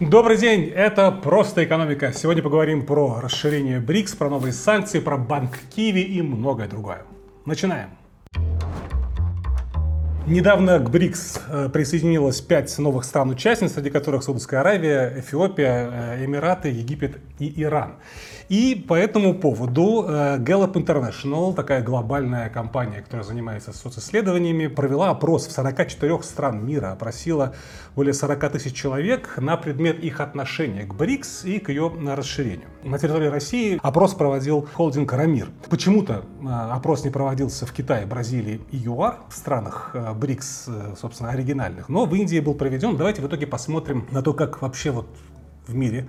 Добрый день, это «Просто экономика». Сегодня поговорим про расширение БРИКС, про новые санкции, про банк Киви и многое другое. Начинаем. Недавно к БРИКС э, присоединилось пять новых стран-участниц, среди которых Саудовская Аравия, Эфиопия, э, Эмираты, Египет и Иран. И по этому поводу э, Gallup International, такая глобальная компания, которая занимается социсследованиями, провела опрос в 44 стран мира, опросила более 40 тысяч человек на предмет их отношения к БРИКС и к ее расширению. На территории России опрос проводил холдинг «Рамир». Почему-то опрос не проводился в Китае, Бразилии и ЮАР, в странах БРИКС, э, собственно, оригинальных. Но в Индии был проведен. Давайте в итоге посмотрим на то, как вообще вот в мире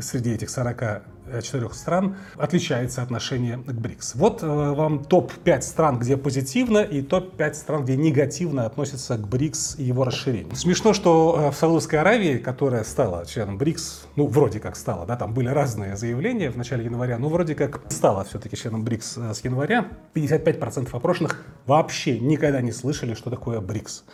среди этих 40 четырех стран отличается отношение к БРИКС. Вот э, вам топ-5 стран, где позитивно, и топ-5 стран, где негативно относятся к БРИКС и его расширению. Смешно, что э, в Саудовской Аравии, которая стала членом БРИКС, ну, вроде как стала, да, там были разные заявления в начале января, но вроде как стала все-таки членом БРИКС э, с января, 55% опрошенных вообще никогда не слышали, что такое БРИКС.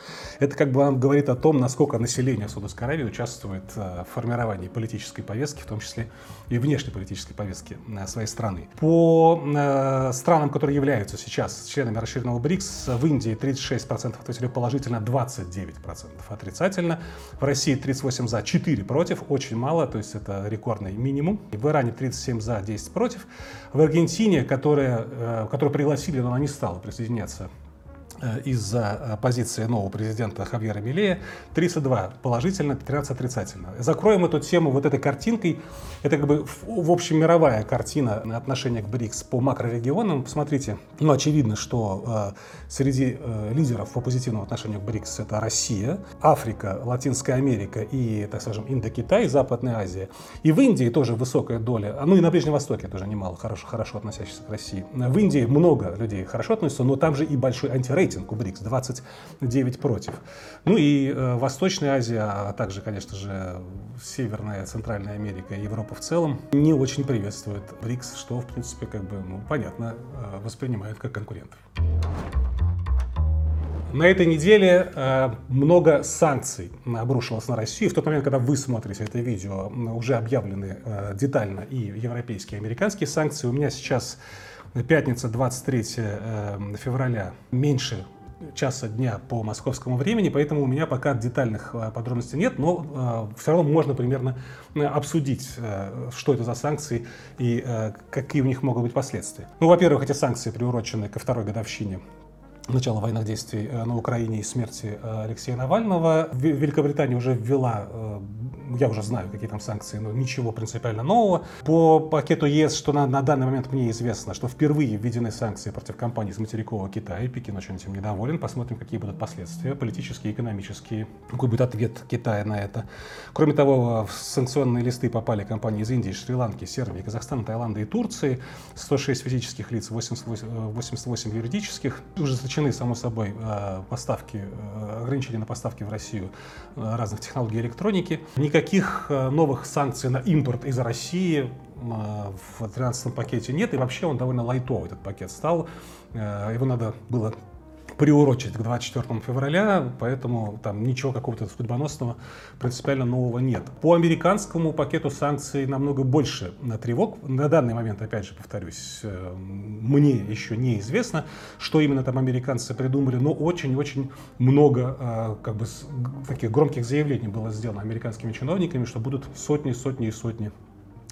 Это как бы вам говорит о том, насколько население Саудовской Аравии участвует в формировании политической повестки, в том числе и внешней политики политической повестки э, своей страны. По э, странам, которые являются сейчас членами расширенного БРИКС, в Индии 36% ответили положительно, 29% отрицательно. В России 38 за, 4 против, очень мало, то есть это рекордный минимум. В Иране 37 за, 10 против. В Аргентине, которая, э, которую пригласили, но она не стала присоединяться из-за э, позиции нового президента Хавьера Милея 32 положительно, 13 отрицательно. Закроем эту тему вот этой картинкой. Это как бы в общем мировая картина отношения к БРИКС по макрорегионам. Посмотрите, ну очевидно, что э, среди э, лидеров по позитивному отношению к БРИКС это Россия, Африка, Латинская Америка и, так скажем, Индокитай, Западная Азия. И в Индии тоже высокая доля, ну и на Ближнем Востоке тоже немало хорошо, хорошо относящихся к России. В Индии много людей хорошо относятся, но там же и большой антирейтинг рейтинг у БРИКС, 29 против. Ну и э, Восточная Азия, а также, конечно же, Северная, Центральная Америка и Европа в целом не очень приветствуют БРИКС, что, в принципе, как бы, ну, понятно, э, воспринимают как конкурентов. На этой неделе э, много санкций обрушилось на Россию. В тот момент, когда вы смотрите это видео, уже объявлены э, детально и европейские, и американские санкции. У меня сейчас пятница, 23 э, февраля, меньше часа дня по московскому времени, поэтому у меня пока детальных э, подробностей нет, но э, все равно можно примерно обсудить, что это за санкции и какие у них могут быть последствия. Ну, во-первых, эти санкции приурочены ко второй годовщине начала военных действий э, на Украине и смерти э, Алексея Навального. Великобритания уже ввела, э, я уже знаю, какие там санкции, но ничего принципиально нового. По пакету ЕС, что на, на данный момент мне известно, что впервые введены санкции против компаний из материкового Китая. Пекин очень этим недоволен. Посмотрим, какие будут последствия, политические, экономические. Какой будет ответ Китая на это. Кроме того, в санкционные листы попали компании из Индии, Шри-Ланки, Сербии, Казахстана, Таиланда и Турции. 106 физических лиц, 88, 88 юридических. Уже исключены, само собой, э, поставки, э, ограничения на поставки в Россию э, разных технологий электроники. Никаких новых санкций на импорт из России в 13 пакете нет, и вообще он довольно лайтовый, этот пакет стал. Его надо было приурочить к 24 февраля, поэтому там ничего какого-то судьбоносного принципиально нового нет. По американскому пакету санкций намного больше на тревог. На данный момент, опять же, повторюсь, э, мне еще неизвестно, что именно там американцы придумали, но очень-очень много э, как бы таких громких заявлений было сделано американскими чиновниками, что будут сотни, сотни и сотни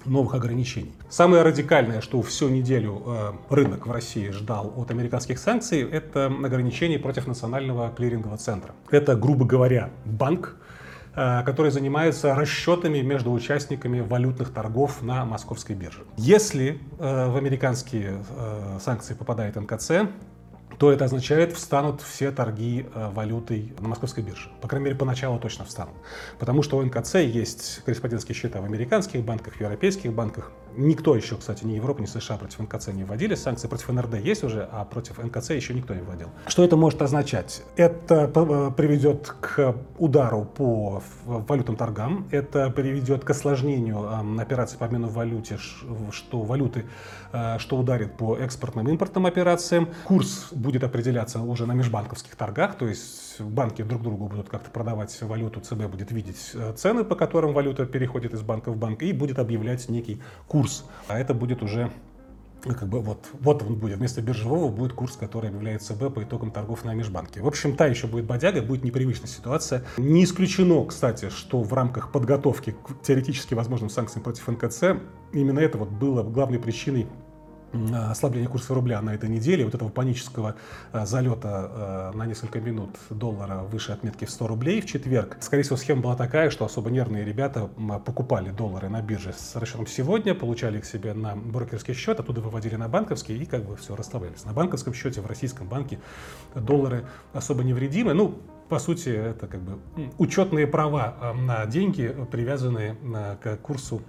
новых ограничений. Самое радикальное, что всю неделю э, рынок в России ждал от американских санкций, это ограничение против национального клирингового центра. Это, грубо говоря, банк, э, который занимается расчетами между участниками валютных торгов на московской бирже. Если э, в американские санкции попадает НКЦ, то это означает, встанут все торги э, валютой на московской бирже. По крайней мере, поначалу точно встанут. Потому что у НКЦ есть корреспондентские счета в американских банках, в европейских банках. Никто еще, кстати, ни Европа, ни США против НКЦ не вводили санкции. Против НРД есть уже, а против НКЦ еще никто не вводил. Что это может означать? Это э, приведет к удару по валютным торгам, это приведет к осложнению операций по обмену в валюте, что валюты, э, что ударит по экспортным импортным операциям. Курс будет определяться уже на межбанковских торгах, то есть банки друг другу будут как-то продавать валюту, ЦБ будет видеть э, цены, по которым валюта переходит из банка в банк, и будет объявлять некий курс. А это будет уже ну, как бы вот, вот он будет. Вместо биржевого будет курс, который объявляет ЦБ по итогам торгов на межбанке. В общем, та еще будет бодяга, будет непривычная ситуация. Не исключено, кстати, что в рамках подготовки к теоретически возможным санкциям против НКЦ именно это вот было главной причиной ослабление курса рубля на этой неделе, вот этого панического э, залета э, на несколько минут доллара выше отметки в 100 рублей в четверг. Скорее всего, схема была такая, что особо нервные ребята покупали доллары на бирже с расчетом сегодня, получали их себе на брокерский счет, оттуда выводили на банковский и как бы все расставлялись. На банковском счете в российском банке доллары особо невредимы. Ну, по сути, это как бы учетные права э, на деньги, привязанные к курсу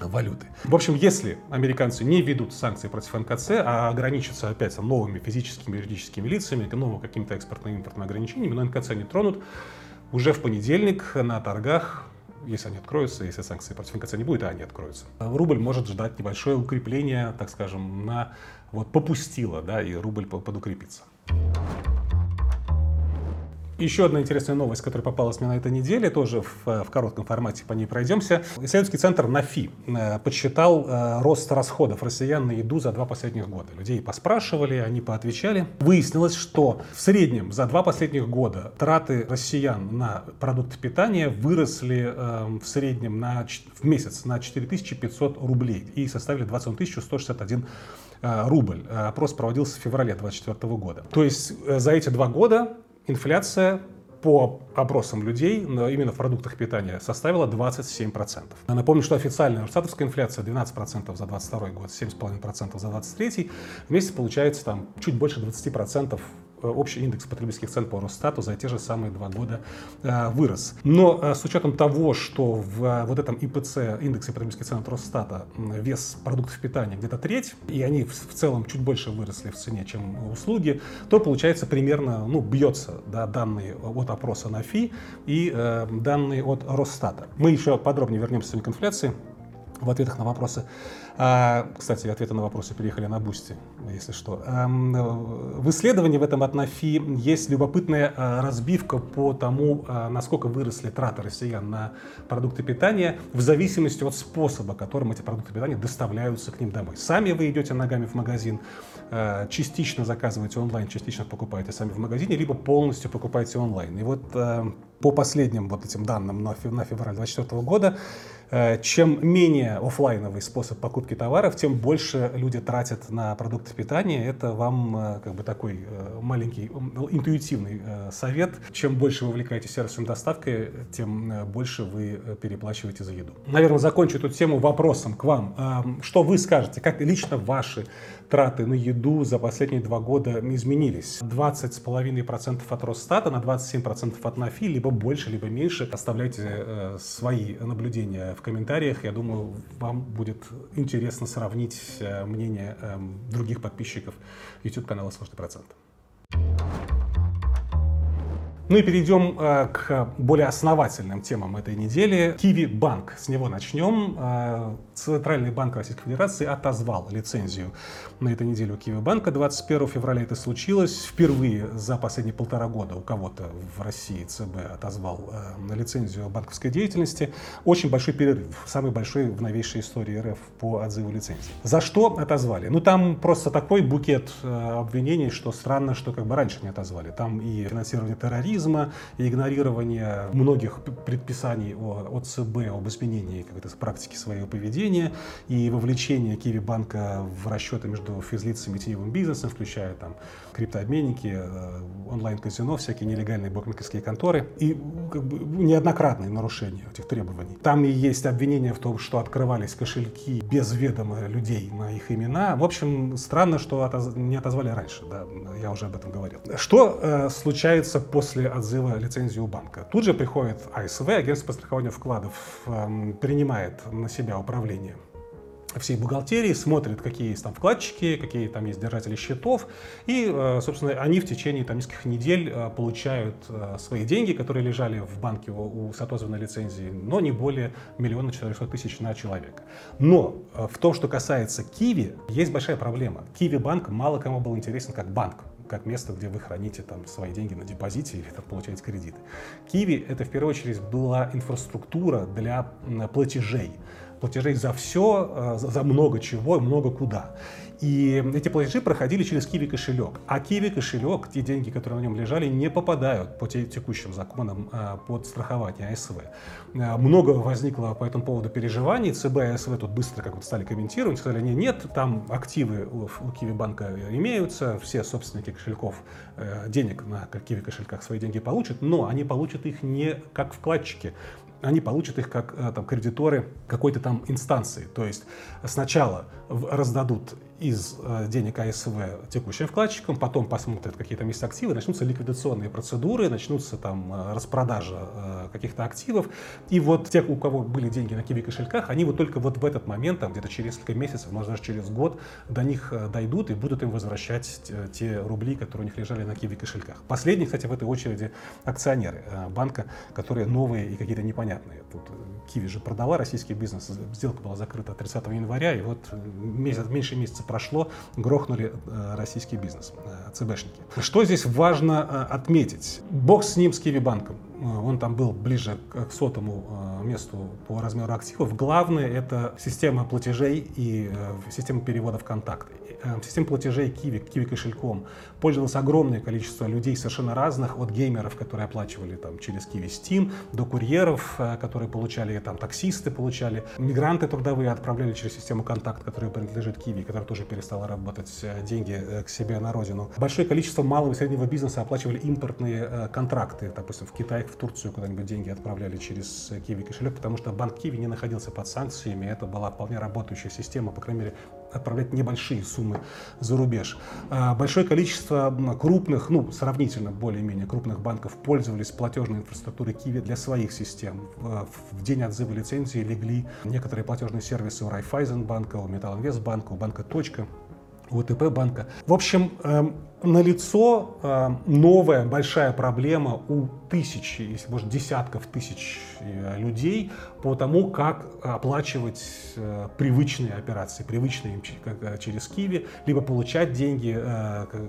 валюты. В общем, если американцы не ведут санкции против НКЦ, а ограничатся опять новыми физическими и юридическими лицами, новыми какими-то экспортно-импортными ограничениями, но НКЦ не тронут, уже в понедельник на торгах если они откроются, если санкции против НКЦ не будет, а они откроются. Рубль может ждать небольшое укрепление, так скажем, на вот попустило, да, и рубль подукрепится. Еще одна интересная новость, которая попалась мне на этой неделе, тоже в, в коротком формате по ней пройдемся. Исследовательский центр НАФИ э, подсчитал э, рост расходов россиян на еду за два последних года. Людей поспрашивали, они поотвечали. Выяснилось, что в среднем за два последних года траты россиян на продукты питания выросли э, в среднем на, в месяц на 4500 рублей и составили 21 161 э, рубль. Э, опрос проводился в феврале 2024 года. То есть э, за эти два года инфляция по опросам людей именно в продуктах питания составила 27%. Напомню, что официальная Росстатовская инфляция 12% за 22 год, 7,5% за 23. Вместе получается там чуть больше 20% Э, общий индекс потребительских цен по Росстату за те же самые два года э, вырос. Но э, с учетом того, что в вот этом ИПЦ, индексе потребительских цен от Росстата, вес продуктов питания где-то треть, и они в целом чуть больше выросли в цене, чем услуги, то получается примерно, ну, бьется да, данные от опроса НАФИ и э, данные от Росстата. Мы еще подробнее вернемся сегодня к инфляции в ответах на вопросы. А, кстати, ответы на вопросы переехали на Бусти, если что. А, в исследовании в этом от НАФИ есть любопытная а, разбивка по тому, а, насколько выросли траты россиян на продукты питания в зависимости от способа, которым эти продукты питания доставляются к ним домой. Сами вы идете ногами в магазин, частично заказываете онлайн, частично покупаете сами в магазине, либо полностью покупаете онлайн. И вот по последним вот этим данным на февраль 2024 года, чем менее офлайновый способ покупки товаров, тем больше люди тратят на продукты питания. Это вам э, как бы такой э, маленький интуитивный совет. Чем больше вы увлекаетесь сервисом доставкой, тем больше вы переплачиваете за еду. Наверное, закончу эту тему вопросом к вам. Что вы скажете? Как лично ваши траты на еду за последние два года изменились. 20,5% от Росстата на 27% от НАФИ, либо больше, либо меньше. Оставляйте э, свои наблюдения в комментариях. Я думаю, вам будет интересно сравнить э, мнение э, других подписчиков YouTube-канала «Сложный процент». Ну и перейдем э, к более основательным темам этой недели. Киви Банк. С него начнем. Э, Центральный банк Российской Федерации отозвал лицензию на этой неделе у Киви Банка. 21 февраля это случилось. Впервые за последние полтора года у кого-то в России ЦБ отозвал э, лицензию банковской деятельности. Очень большой перерыв. Самый большой в новейшей истории РФ по отзыву лицензии. За что отозвали? Ну там просто такой букет обвинений, что странно, что как бы раньше не отозвали. Там и финансирование терроризма, терроризма и игнорирование многих предписаний от ЦБ об изменении как-то практики своего поведения и вовлечение Киви банка в расчеты между физлицами и теневым бизнесом, включая там криптообменники, э, онлайн-казино, всякие нелегальные букмекерские конторы и как бы, неоднократные нарушения этих требований. Там и есть обвинения в том, что открывались кошельки без ведома людей на их имена. В общем, странно, что отоз... не отозвали раньше, да, я уже об этом говорил. Что э, случается после отзыва лицензии у банка. Тут же приходит АСВ, агентство по страхованию вкладов, эм, принимает на себя управление всей бухгалтерии, смотрит, какие есть там вкладчики, какие там есть держатели счетов, и, э, собственно, они в течение там нескольких недель э, получают э, свои деньги, которые лежали в банке у, у с отозванной лицензии, но не более миллиона четырехсот тысяч на человека. Но в том, что касается Киви, есть большая проблема. Киви банк мало кому был интересен как банк как место, где вы храните там свои деньги на депозите или там, получаете кредиты. Киви это в первую очередь была инфраструктура для платежей платежей за все, за много чего, много куда. И эти платежи проходили через Kiwi кошелек. А Kiwi кошелек, те деньги, которые на нем лежали, не попадают по текущим законам а, под страхование АСВ. А, много возникло по этому поводу переживаний. ЦБ и АСВ тут быстро как вот стали комментировать, сказали, нет, нет, там активы у, у Kiwi банка имеются, все собственники кошельков э, денег на Kiwi кошельках свои деньги получат, но они получат их не как вкладчики, они получат их как э, там, кредиторы какой-то там инстанции. То есть сначала раздадут из э, денег АСВ текущим вкладчикам, потом посмотрят какие там есть активы, начнутся ликвидационные процедуры, начнутся там э, распродажа э, каких-то активов. И вот те, у кого были деньги на киви кошельках, они вот только вот в этот момент, там где-то через несколько месяцев, может даже через год, до них дойдут и будут им возвращать те рубли, которые у них лежали на киви кошельках. Последние, кстати, в этой очереди акционеры банка, которые новые и какие-то непонятные. Тут Киви же продала российский бизнес, сделка была закрыта 30 января, и вот месяц, меньше месяца прошло, грохнули э, российский бизнес, э, ЦБшники. Что здесь важно э, отметить? Бог с ним, с Киви банком. Он там был ближе к сотому месту по размеру активов. Главное это система платежей и система перевода в контакты. Система платежей Киви, Киви кошельком пользовалось огромное количество людей совершенно разных, от геймеров, которые оплачивали там через Киви Steam, до курьеров, которые получали, там таксисты получали, мигранты трудовые отправляли через систему контакт, которая принадлежит Киви, которая тоже перестала работать, э, деньги э, к себе на родину. Большое количество малого и среднего бизнеса оплачивали импортные э, контракты, допустим, в В Турцию куда-нибудь деньги отправляли через Киви кошелек, потому что банк Киви не находился под санкциями, это была вполне работающая система, по крайней мере, отправлять небольшие суммы за рубеж. А, большое количество крупных, ну, сравнительно более-менее крупных банков пользовались платежной инфраструктурой Киви для своих систем. В день отзыва лицензии легли некоторые платежные сервисы у Райфайзенбанка, у Металлинвестбанка, у банка «Точка», у ВТП банка. В общем, эм, налицо э, новая большая проблема у тысячи, если может десятков тысяч э, людей по тому, как оплачивать э, привычные операции, привычные им как, через Киви, либо получать деньги,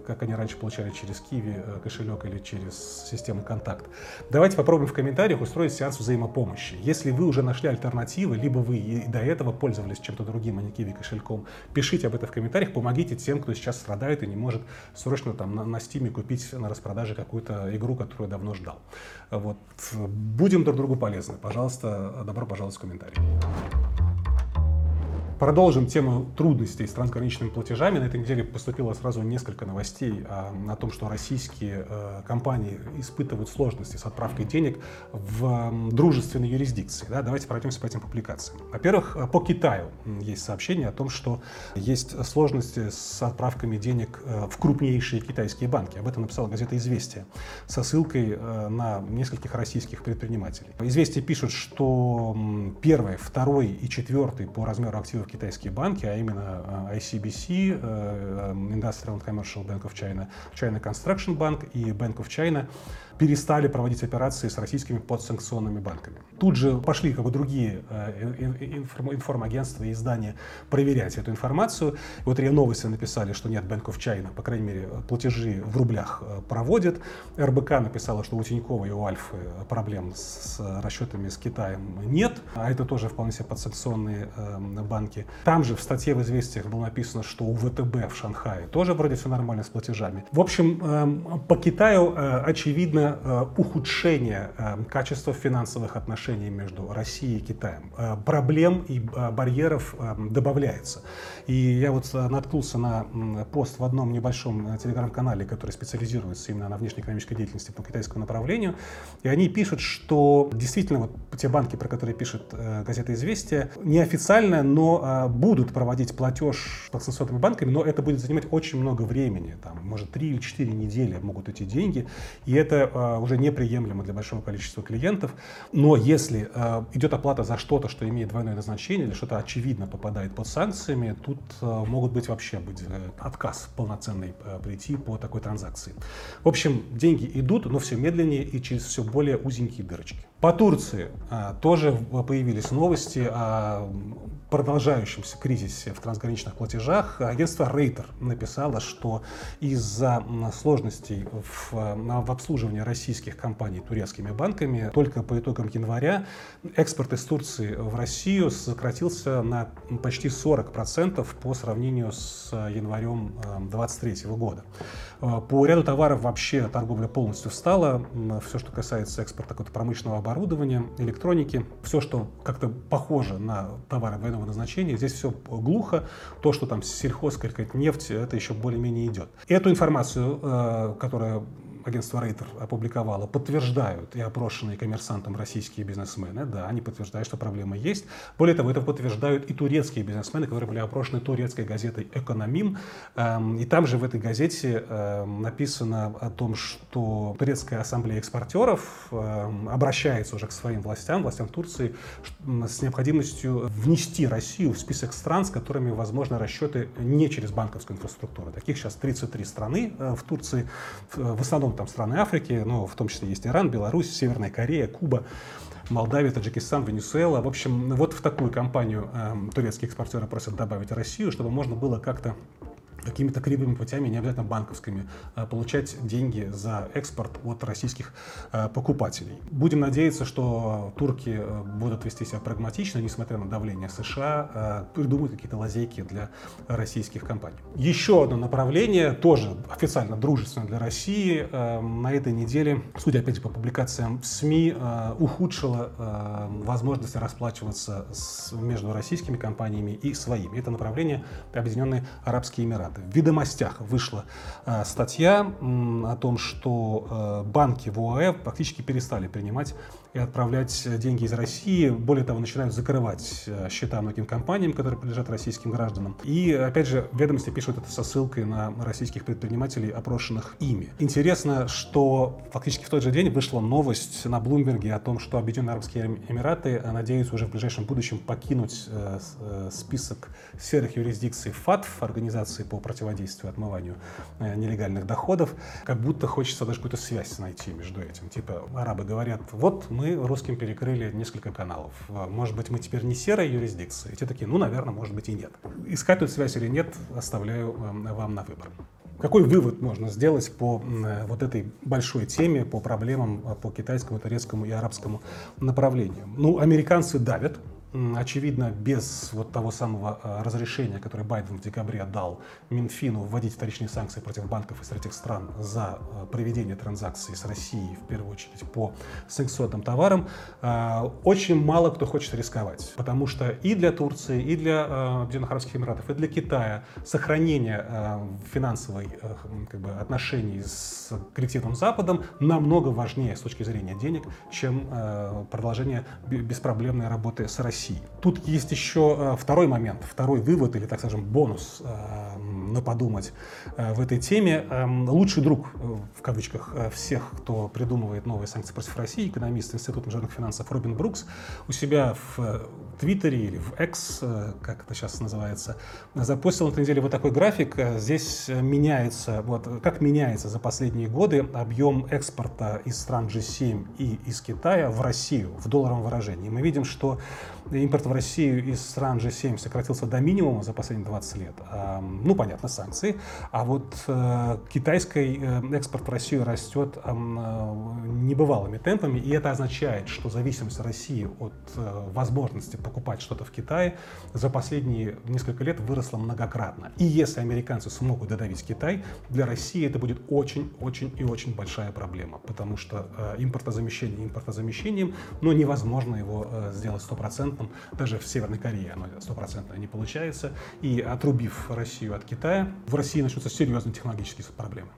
как они раньше получали через Киви кошелек или через систему контакт. Давайте попробуем в комментариях устроить сеанс взаимопомощи. Если вы уже нашли альтернативы, либо вы и до этого пользовались чем-то другим, а не Киви кошельком, пишите об этом в комментариях, помогите тем, кто сейчас страдает и не может срочно там на, Steam купить на распродаже какую-то игру, которую давно ждал. Вот. Будем друг другу полезны. Пожалуйста, добро пожаловать в комментарии. Продолжим тему трудностей с трансграничными платежами. На этой неделе поступило сразу несколько новостей о, о том, что российские э, компании испытывают сложности с отправкой денег в э, дружественной юрисдикции. Да, давайте пройдемся по этим публикациям. Во-первых, э, по Китаю есть сообщение о том, что есть сложности с отправками денег э, в крупнейшие китайские банки. Об этом написала газета «Известия» со ссылкой на нескольких российских предпринимателей. «Известия» пишут, что первый, второй и четвертый по размеру активов китайские банки, а именно э, ICBC, э, Industrial and Commercial Bank of China, China Construction Bank и Bank of China, перестали проводить операции с российскими подсанкционными банками. Тут же пошли как бы другие э, информагентства и издания проверять эту информацию. Вот РИА Новости написали, что нет Bank of China, по крайней мере, платежи в рублях э, проводит. РБК написала, что у Тинькова и у Альфы проблем с расчетами с Китаем нет, а это тоже вполне себе подсанкционные э, банки. Там же в статье в «Известиях» было написано, что у ВТБ в Шанхае тоже вроде все нормально с платежами. В общем, эм, по Китаю очевидно Э, ухудшение э, качества финансовых отношений между Россией и Китаем. Э, проблем и барьеров добавляется. И я вот наткнулся на пост в одном небольшом телеграм-канале, который специализируется именно на внешнеэкономической деятельности по китайскому направлению. И они пишут, что действительно вот те банки, про которые пишет газета «Известия», неофициально, но будут проводить платеж с сотыми банками, но это будет занимать очень много времени. Там, может, 3 или 4 недели могут эти деньги. И это Э, уже неприемлемо для большого количества клиентов. Но если э, идет оплата за что-то, что имеет двойное назначение, или что-то очевидно попадает под санкциями, тут э, могут быть вообще быть отказ полноценный прийти по такой транзакции. В общем, деньги идут, но все медленнее и через все более узенькие дырочки. По Турции а, тоже появились новости о продолжающемся кризисе в трансграничных платежах. Агентство Рейтер написало, что из-за сложностей в, в обслуживании российских компаний турецкими банками только по итогам января экспорт из Турции в Россию сократился на почти 40% по сравнению с январем 2023 года. По ряду товаров вообще торговля полностью встала. Все, что касается экспорта какого-то промышленного оборудования, электроники, все, что как-то похоже на товары двойного назначения, здесь все глухо. То, что там сельхоз, нефть, это еще более-менее идет. Эту информацию, э, которая агентство Рейтер опубликовало, подтверждают и опрошенные коммерсантом российские бизнесмены. Да, они подтверждают, что проблема есть. Более того, это подтверждают и турецкие бизнесмены, которые были опрошены турецкой газетой «Экономим». Эм, и там же в этой газете эм, написано о том, что турецкая ассамблея экспортеров эм, обращается уже к своим властям, властям Турции, с необходимостью внести Россию в список стран, с которыми возможны расчеты не через банковскую инфраструктуру. Таких сейчас 33 страны э, в Турции, в основном там страны Африки, ну, в том числе есть Иран, Беларусь, Северная Корея, Куба. Молдавия, Таджикистан, Венесуэла. В общем, вот в такую компанию э, турецкие экспортеры просят добавить Россию, чтобы можно было как-то какими-то кривыми путями, не обязательно банковскими, а, получать деньги за экспорт от российских а, покупателей. Будем надеяться, что турки э, будут вести себя прагматично, несмотря на давление США, а, придумают какие-то лазейки для российских компаний. Еще одно направление, тоже официально дружественное для России, на этой неделе, судя опять же по публикациям в СМИ, ухудшило возможности расплачиваться между российскими компаниями и своими. Это направление Объединенные Арабские Эмираты. В «Ведомостях» вышла э, статья о том, что э, банки в ОАЭ практически перестали принимать и отправлять деньги из России. Более того, начинают закрывать э, счета многим компаниям, которые принадлежат российским гражданам. И, опять же, ведомости пишут это со ссылкой на российских предпринимателей, опрошенных ими. Интересно, что фактически в тот же день вышла новость на Блумберге о том, что Объединенные Арабские Эмираты надеются уже в ближайшем будущем покинуть э, э, список серых юрисдикций ФАТФ, Организации по противодействию отмыванию нелегальных доходов. Как будто хочется даже какую-то связь найти между этим. Типа, арабы говорят, вот мы русским перекрыли несколько каналов. Может быть, мы теперь не серая юрисдикция? И те такие, ну, наверное, может быть и нет. Искать тут связь или нет, оставляю эм, вам на выбор. Какой вывод можно сделать по э, вот этой большой теме, по проблемам э, по китайскому, турецкому и арабскому направлениям? Ну, американцы давят, очевидно, без вот того самого э, разрешения, которое Байден в декабре дал Минфину вводить вторичные санкции против банков из третьих стран за э, проведение транзакций с Россией, в первую очередь по санкционным товарам, э, очень мало кто хочет рисковать. Потому что и для Турции, и для Объединенных Арабских Эмиратов, и для Китая сохранение финансовой как бы, отношений с коллективным Западом намного важнее с точки зрения денег, чем продолжение беспроблемной работы с Россией. России. Тут есть еще э, второй момент, второй вывод или, так скажем, бонус э, на подумать э, в этой теме. Эм, лучший друг, в кавычках, всех, кто придумывает новые санкции против России, экономист Института международных финансов Робин Брукс, у себя в Твиттере или в X, как это сейчас называется, запустил на этой неделе вот такой график. Здесь меняется, вот как меняется за последние годы объем экспорта из стран G7 и из Китая в Россию в долларовом выражении. Мы видим, что импорт в Россию из стран G7 сократился до минимума за последние 20 лет. Ну, понятно, санкции. А вот э, китайский э, экспорт в Россию растет э, небывалыми темпами, и это означает, что зависимость России от возможности покупать что-то в Китае за последние несколько лет выросла многократно. И если американцы смогут додавить Китай, для России это будет очень-очень и очень большая проблема, потому что импортозамещение импортозамещением, но невозможно его сделать стопроцентно стопроцентным, даже в Северной Корее оно стопроцентно не получается. И отрубив Россию от Китая, в России начнутся серьезные технологические проблемы.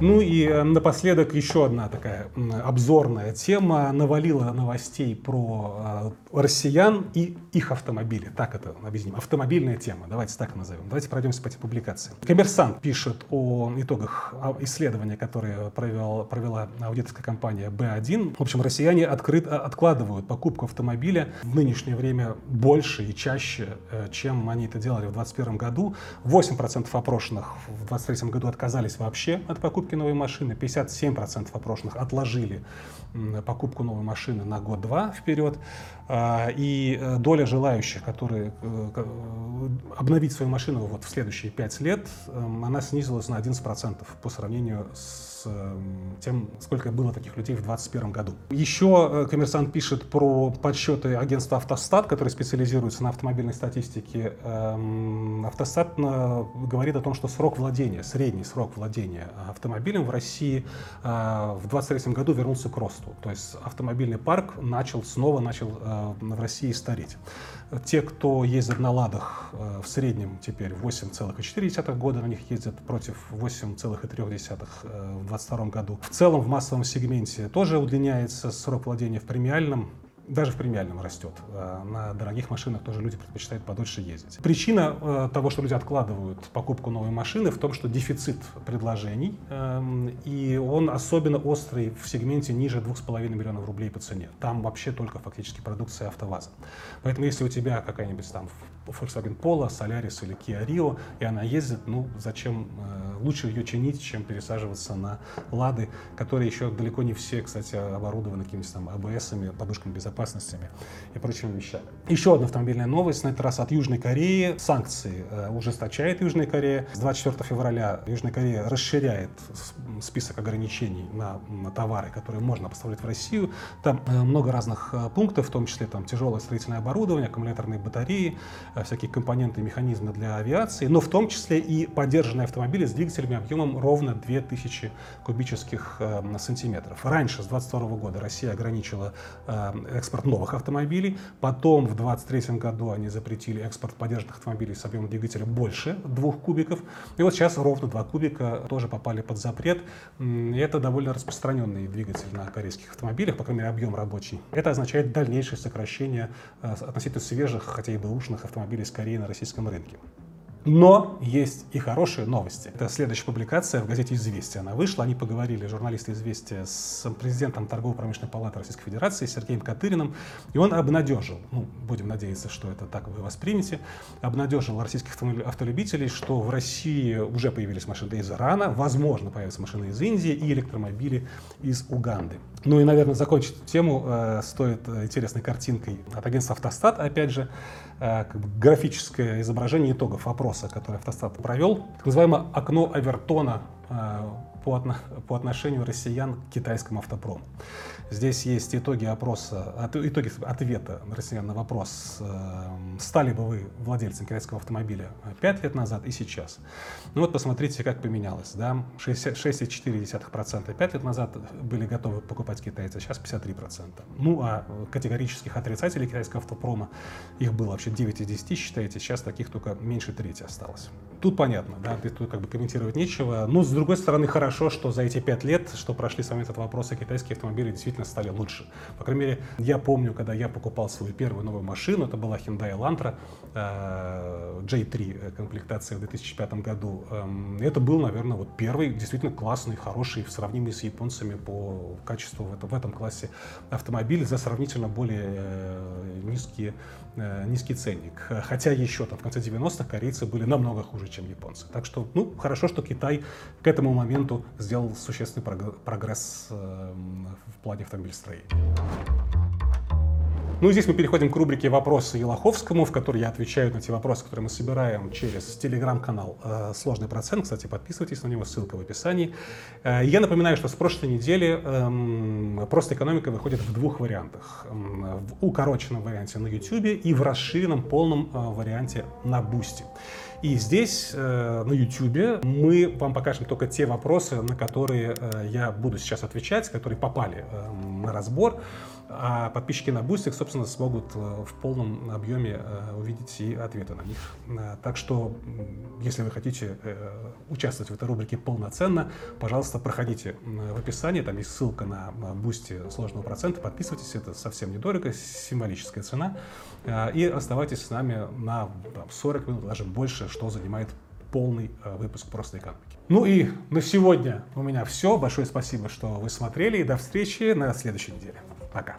Ну и э, напоследок еще одна такая обзорная тема. Навалила новостей про э, россиян и их автомобили. Так это объясним. Автомобильная тема. Давайте так назовем. Давайте пройдемся по этим публикациям. Коммерсант пишет о итогах а, исследования, которое провел, провела аудиторская компания B1. В общем, россияне открыт, а, откладывают покупку автомобиля в нынешнее время больше и чаще, э, чем они это делали в 2021 году. 8% опрошенных в 2023 году отказались вообще от покупки покупки новой машины, 57% опрошенных отложили покупку новой машины на год-два вперед. А, и э, доля желающих, которые э, обновить свою машину вот в следующие 5 лет, эм, она снизилась на 11% по сравнению с тем, сколько было таких людей в 2021 году. Еще э, коммерсант пишет про подсчеты агентства «Автостат», которое специализируется на автомобильной статистике. Эм, «Автостат» говорит о том, что срок владения, средний срок владения автомобилем в России в 2023 году вернулся к росту. То есть автомобильный парк начал снова начал в России стареть. Те, кто ездит на «Ладах» э, в среднем теперь 8,4 года, на них ездят против 8,3 э, в 2022 году. В целом в массовом сегменте тоже удлиняется срок владения в премиальном даже в премиальном растет. Э, на дорогих машинах тоже люди предпочитают подольше ездить. Причина э, того, что люди откладывают покупку новой машины, в том, что дефицит предложений, эм, и он особенно острый в сегменте ниже 2,5 миллионов рублей по цене. Там вообще только фактически продукция АвтоВАЗа. Поэтому если у тебя какая-нибудь там Volkswagen Polo, Solaris или Kia Rio, и она ездит, ну зачем, э, лучше ее чинить, чем пересаживаться на Лады, которые еще далеко не все, кстати, оборудованы какими-то там АБСами, подушками безопасностями и прочими вещами. Еще одна автомобильная новость, на этот раз от Южной Кореи. Санкции э, ужесточает Южная Корея. С 24 февраля Южная Корея расширяет список ограничений на, на товары, которые можно поставлять в Россию. Там э, много разных пунктов, в том числе там тяжелое строительное оборудование, аккумуляторные батареи, Э, всякие компоненты и механизмы для авиации, но в том числе и поддержанные автомобили с двигателями объемом ровно 2000 кубических э, сантиметров. Раньше, с 2022 года, Россия ограничила э, экспорт новых автомобилей, потом в 2023 году они запретили экспорт поддержанных автомобилей с объемом двигателя больше 2 кубиков, и вот сейчас ровно 2 кубика тоже попали под запрет, это довольно распространенный двигатель на корейских автомобилях, по крайней мере объем рабочий. Это означает дальнейшее сокращение относительно свежих, хотя и бэушных автомобилей автомобилей скорее на российском рынке. Но есть и хорошие новости. Это следующая публикация в газете «Известия». Она вышла, они поговорили, журналисты «Известия», с президентом Торгово-промышленной палаты Российской Федерации Сергеем Катыриным, и он обнадежил, ну, будем надеяться, что это так вы воспримете, обнадежил российских автолюбителей, что в России уже появились машины из Ирана, возможно, появятся машины из Индии и электромобили из Уганды. Ну и, наверное, закончить тему э, стоит интересной картинкой от агентства «Автостат», опять же, э, как бы графическое изображение итогов опроса, который «Автостат» провел, так называемое окно Авертона э, по, по отношению россиян к китайскому автопрому. Здесь есть итоги опроса, от, итоги ответа россиян на вопрос, э, стали бы вы владельцем китайского автомобиля 5 лет назад и сейчас. Ну вот посмотрите, как поменялось. Да? 6,4% 5 лет назад были готовы покупать китайцы, сейчас 53%. Ну а категорических отрицателей китайского автопрома, их было вообще 9 из 10, считаете, сейчас таких только меньше трети осталось. Тут понятно, да, тут как бы комментировать нечего. Но с другой стороны, хорошо, что за эти 5 лет, что прошли с вами этот вопрос, китайские автомобили действительно стали лучше. По крайней мере, я помню, когда я покупал свою первую новую машину, это была Hyundai Elantra э, J3 э, комплектация в 2005 году. Эм, это был, наверное, вот первый действительно классный, хороший, сравнимый с японцами по качеству в этом, в этом классе автомобиль за сравнительно более э, низкие, низкий ценник. Хотя еще там в конце 90-х корейцы были намного хуже, чем японцы. Так что, ну, хорошо, что Китай к этому моменту сделал существенный прогресс в плане автомобильстроения. Ну и здесь мы переходим к рубрике «Вопросы Елоховскому», в которой я отвечаю на те вопросы, которые мы собираем через телеграм-канал э, «Сложный процент». Кстати, подписывайтесь на него, ссылка в описании. Э, я напоминаю, что с прошлой недели эм, «Просто экономика» выходит в двух вариантах. В укороченном варианте на YouTube и в расширенном полном э, варианте на Бусти. И здесь, на YouTube, мы вам покажем только те вопросы, на которые я буду сейчас отвечать, которые попали на разбор. А подписчики на Бусти, собственно, смогут э, в полном объеме э, увидеть и ответы на них. Э, так что, если вы хотите участвовать в этой рубрике полноценно, пожалуйста, проходите в описании, там есть ссылка на Бусти сложного процента, подписывайтесь, это совсем недорого, символическая цена, и оставайтесь с нами на там, 40 минут, даже больше, что занимает полный выпуск «Просто экономики». Ну и на сегодня у меня все. Большое спасибо, что вы смотрели, и до встречи на следующей неделе. Пока.